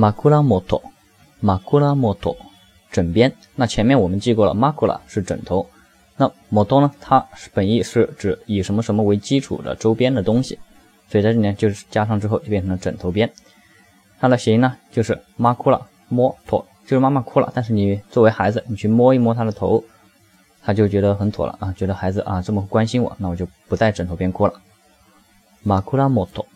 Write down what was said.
马库拉摩托，马库拉摩托，枕边。那前面我们记过了，马库拉是枕头，那摩托呢？它是本意是指以什么什么为基础的周边的东西，所以在这里呢，就是加上之后就变成了枕头边。它的谐音呢，就是马哭了，摸妥，就是妈妈哭了，但是你作为孩子，你去摸一摸她的头，他就觉得很妥了啊，觉得孩子啊这么关心我，那我就不在枕头边哭了。马库拉摩托。